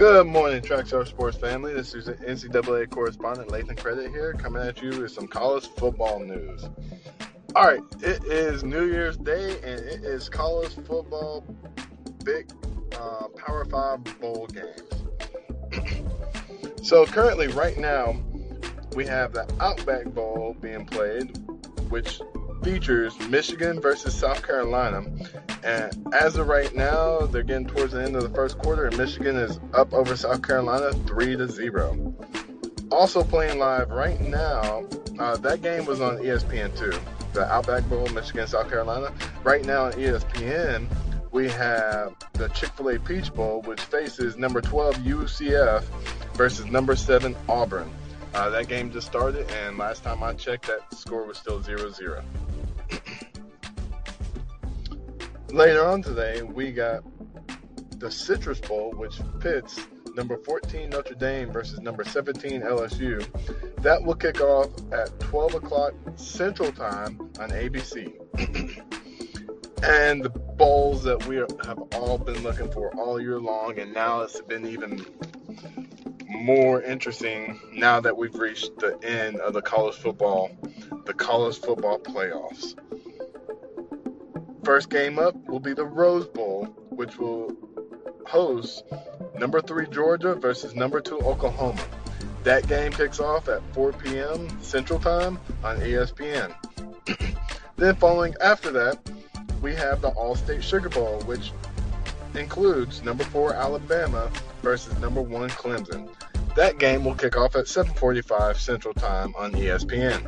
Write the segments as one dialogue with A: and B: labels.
A: Good morning, Trackstar Sports family. This is NCAA correspondent Lathan Credit here, coming at you with some college football news. All right, it is New Year's Day, and it is college football big uh, Power Five bowl games. so currently, right now, we have the Outback Bowl being played, which features Michigan versus South Carolina. And as of right now, they're getting towards the end of the first quarter, and Michigan is up over South Carolina three to zero. Also playing live right now, uh, that game was on ESPN two, The Outback Bowl, Michigan, South Carolina. Right now on ESPN, we have the Chick fil A Peach Bowl, which faces number 12 UCF versus number 7 Auburn. Uh, that game just started, and last time I checked, that score was still 0 0. Later on today, we got the Citrus Bowl, which pits number 14 Notre Dame versus number 17 LSU. That will kick off at 12 o'clock Central Time on ABC. and the bowls that we have all been looking for all year long, and now it's been even more interesting now that we've reached the end of the college football, the college football playoffs. First game up will be the Rose Bowl, which will host number three Georgia versus number two Oklahoma. That game kicks off at 4 p.m. Central Time on ESPN. then, following after that, we have the All State Sugar Bowl, which includes number four Alabama versus number one Clemson. That game will kick off at 7:45 Central Time on ESPN.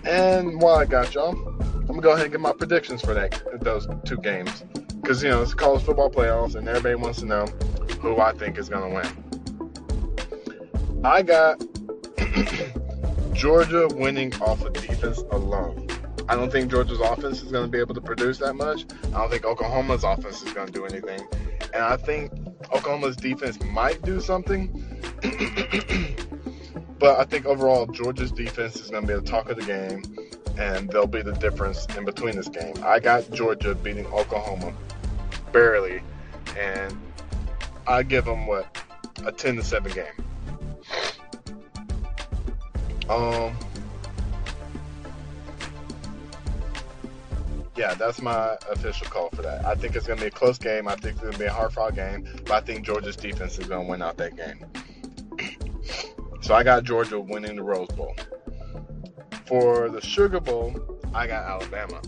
A: and while I got y'all, gonna go ahead and get my predictions for that those two games, because you know it's college football playoffs, and everybody wants to know who I think is gonna win. I got Georgia winning off of defense alone. I don't think Georgia's offense is going to be able to produce that much. I don't think Oklahoma's offense is going to do anything. And I think Oklahoma's defense might do something. but I think overall, Georgia's defense is going to be the talk of the game, and they'll be the difference in between this game. I got Georgia beating Oklahoma barely, and I give them what a 10 to 7 game. Um, yeah, that's my official call for that. I think it's going to be a close game. I think it's going to be a hard fought game, but I think Georgia's defense is going to win out that game. so I got Georgia winning the Rose Bowl. For the Sugar Bowl, I got Alabama.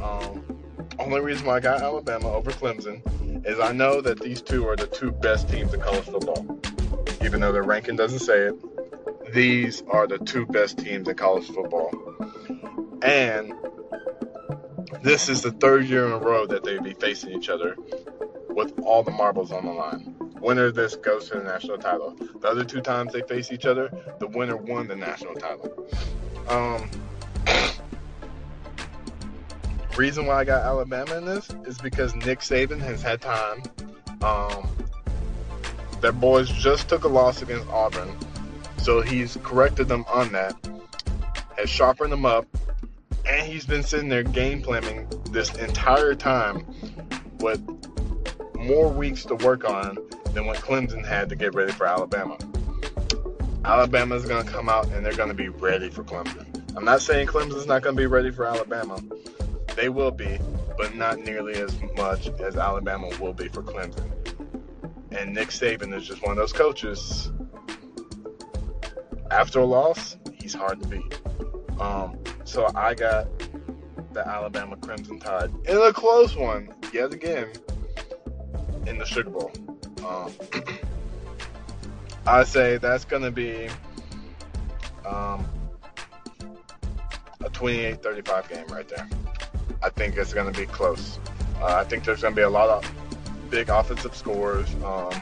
A: Um, only reason why I got Alabama over Clemson is I know that these two are the two best teams in college football. Even though their ranking doesn't say it, these are the two best teams in college football. And this is the third year in a row that they'd be facing each other with all the marbles on the line. Winner of this goes to the national title. The other two times they face each other, the winner won the national title. Um, reason why I got Alabama in this is because Nick Saban has had time. Um, their boys just took a loss against Auburn, so he's corrected them on that, has sharpened them up, and he's been sitting there game planning this entire time with more weeks to work on than what Clemson had to get ready for Alabama. Alabama is going to come out and they're going to be ready for Clemson. I'm not saying Clemson's not going to be ready for Alabama. They will be, but not nearly as much as Alabama will be for Clemson. And Nick Saban is just one of those coaches. After a loss, he's hard to beat. Um, so I got the Alabama Crimson Tide in a close one yet again in the Sugar Bowl. Um, I say that's going to be um, a 28-35 game right there. I think it's going to be close. Uh, I think there's going to be a lot of big offensive scores, um,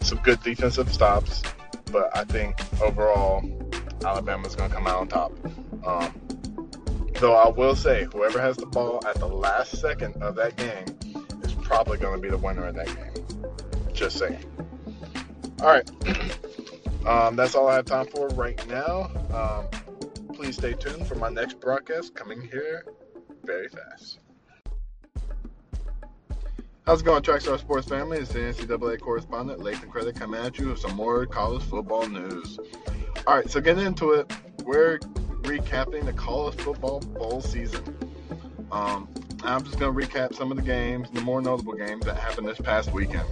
A: some good defensive stops, but I think overall Alabama's going to come out on top. Um, Though I will say, whoever has the ball at the last second of that game is probably going to be the winner of that game. Just saying. All right. Um, that's all I have time for right now. Um, please stay tuned for my next broadcast coming here very fast. How's it going, Trackstar Sports family? It's the NCAA correspondent, Lathan Credit, coming at you with some more college football news. All right, so getting into it, we're recapping the college football bowl season. Um, I'm just going to recap some of the games, the more notable games that happened this past weekend.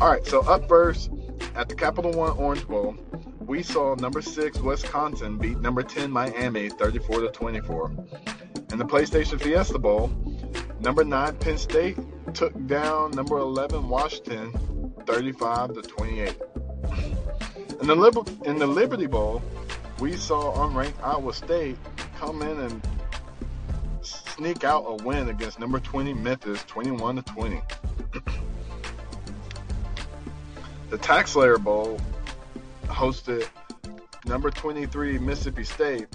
A: All right, so up first at the Capital One Orange Bowl, we saw number six Wisconsin beat number 10 Miami 34 to 24. In the PlayStation Fiesta Bowl, number nine Penn State took down number 11 Washington 35 to 28. In the, Liber- in the Liberty Bowl, we saw unranked Iowa State come in and sneak out a win against number 20 Memphis 21 to 20. The TaxSlayer Bowl hosted number 23 Mississippi State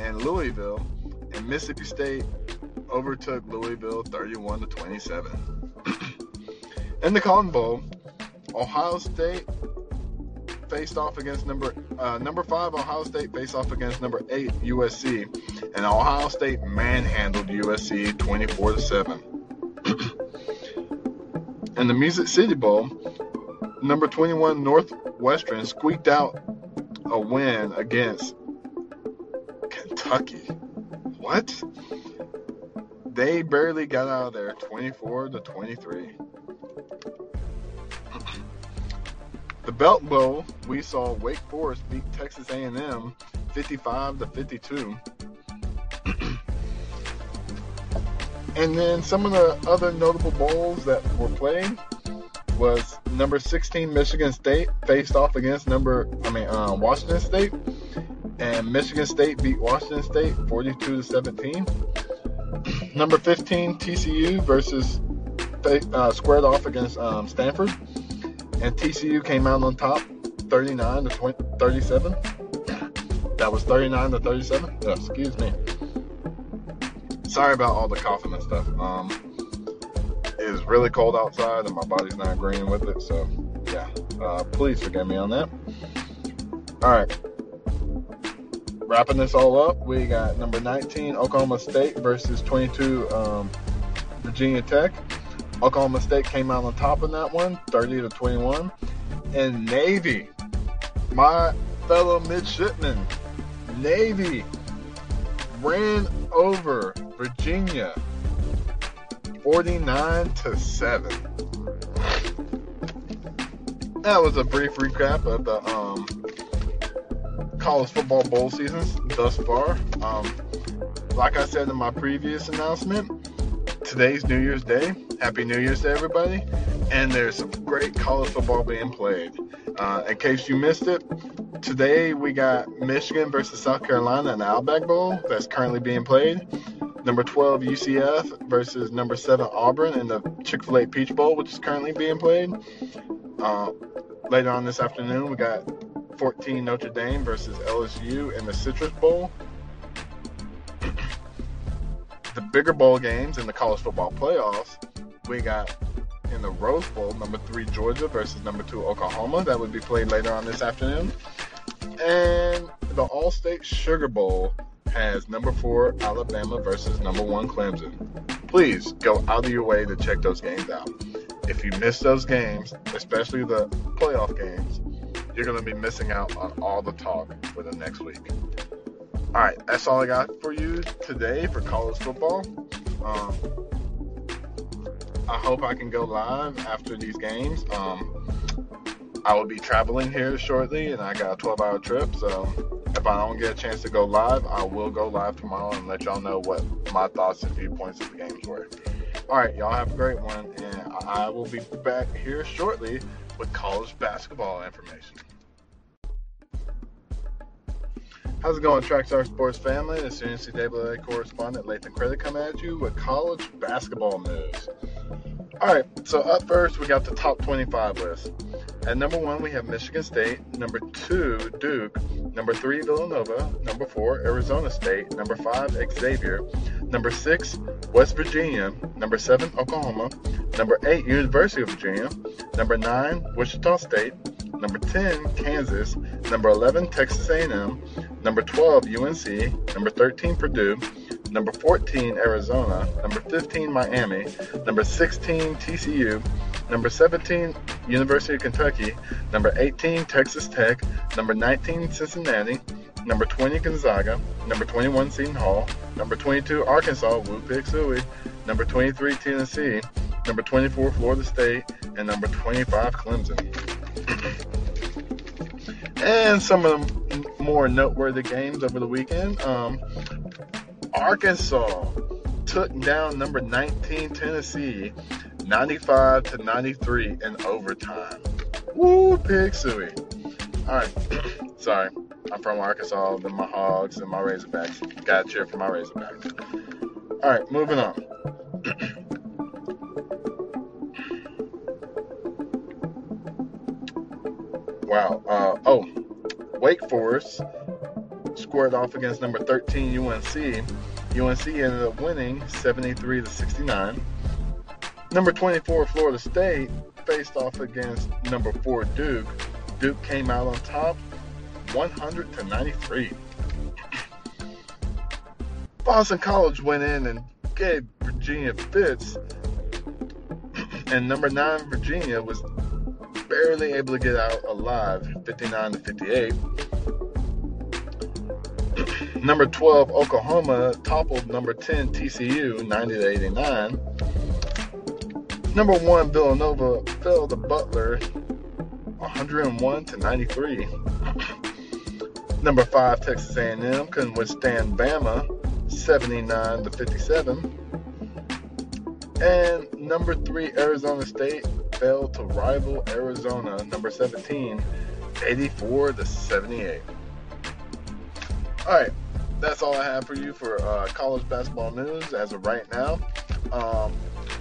A: and Louisville, and Mississippi State overtook Louisville 31 to 27. In the Cotton Bowl, Ohio State faced off against number uh, number five Ohio State faced off against number eight USC, and Ohio State manhandled USC 24 to seven. In the Music City Bowl, number 21 Northwestern squeaked out a win against Kentucky. What? They barely got out of there 24 to 23. The Belk Bowl, we saw Wake Forest beat Texas A&M 55 to 52. and then some of the other notable bowls that were played was number 16 Michigan State faced off against number I mean uh, Washington State, and Michigan State beat Washington State 42 to 17. Number 15 TCU versus uh, squared off against um, Stanford, and TCU came out on top 39 to 20, 37. That was 39 to 37. Oh, excuse me. Sorry about all the coughing and stuff. Um, is really cold outside and my body's not agreeing with it. So, yeah, uh, please forgive me on that. All right. Wrapping this all up, we got number 19 Oklahoma State versus 22 um, Virginia Tech. Oklahoma State came out on top in that one, 30 to 21. And Navy, my fellow midshipmen, Navy ran over Virginia 49 to 7. That was a brief recap of the um, college football bowl seasons thus far. Um, like I said in my previous announcement, today's New Year's Day. Happy New Year's to everybody. And there's some great college football being played. Uh, in case you missed it, today we got Michigan versus South Carolina in the Outback Bowl that's currently being played number 12 UCF versus number 7 Auburn in the Chick fil A Peach Bowl, which is currently being played. Uh, later on this afternoon, we got 14 Notre Dame versus LSU in the Citrus Bowl. the bigger bowl games in the college football playoffs, we got in the Rose Bowl, number 3 Georgia versus number 2 Oklahoma. That would be played later on this afternoon. And the All State Sugar Bowl has number four Alabama versus number one Clemson. Please go out of your way to check those games out. If you miss those games, especially the playoff games, you're going to be missing out on all the talk for the next week. All right, that's all I got for you today for college football. Um, I hope I can go live after these games. Um, I will be traveling here shortly, and I got a 12 hour trip, so if I don't get a chance to go live, I will go live tomorrow and let y'all know what my thoughts and viewpoints of the games were. All right, y'all have a great one, and I will be back here shortly with college basketball information. How's it going, Trackstar Sports family? This is NCAA correspondent Lathan Credit coming at you with college basketball news. All right, so up first, we got the top 25 list. At number one, we have Michigan State. Number two, Duke. Number three, Villanova. Number four, Arizona State. Number five, Xavier. Number six, West Virginia. Number seven, Oklahoma. Number eight, University of Virginia. Number nine, Wichita State. Number 10, Kansas. Number 11, Texas A&M. Number 12, UNC. Number 13, Purdue. Number 14, Arizona. Number 15, Miami. Number 16, TCU. Number 17, University of Kentucky. Number 18, Texas Tech. Number 19, Cincinnati. Number 20, Gonzaga. Number 21, Seton Hall. Number 22, Arkansas. Woo Pig Sooie. Number 23, Tennessee. Number 24, Florida State. And number 25, Clemson. and some of the more noteworthy games over the weekend. Um, Arkansas took down number 19 Tennessee 95 to 93 in overtime. Woo, pig sooie. All right, sorry. I'm from Arkansas, and my Hogs and my Razorbacks. Got to cheer for my Razorbacks. All right, moving on. wow. Uh, oh, Wake Forest squared off against number 13 UNC. UNC ended up winning 73 to 69. Number 24 Florida State faced off against number 4 Duke. Duke came out on top 100 to 93. Boston College went in and gave Virginia fits, and number 9 Virginia was barely able to get out alive 59 to 58. Number 12, Oklahoma toppled number 10, TCU, 90 to 89. Number 1, Villanova fell to Butler, 101 to 93. number 5, Texas A&M couldn't withstand Bama, 79 to 57. And number 3, Arizona State fell to rival Arizona, number 17, 84 to 78. All right, that's all I have for you for uh, college basketball news as of right now. Um,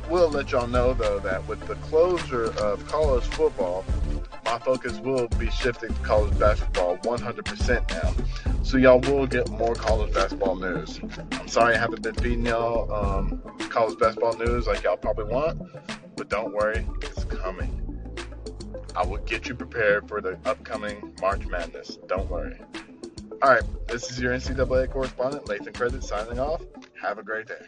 A: we'll let y'all know though that with the closure of college football, my focus will be shifting to college basketball 100% now. So y'all will get more college basketball news. I'm sorry I haven't been feeding y'all um, college basketball news like y'all probably want, but don't worry, it's coming. I will get you prepared for the upcoming March Madness. Don't worry. All right, this is your NCAA correspondent, Lathan Credit, signing off. Have a great day.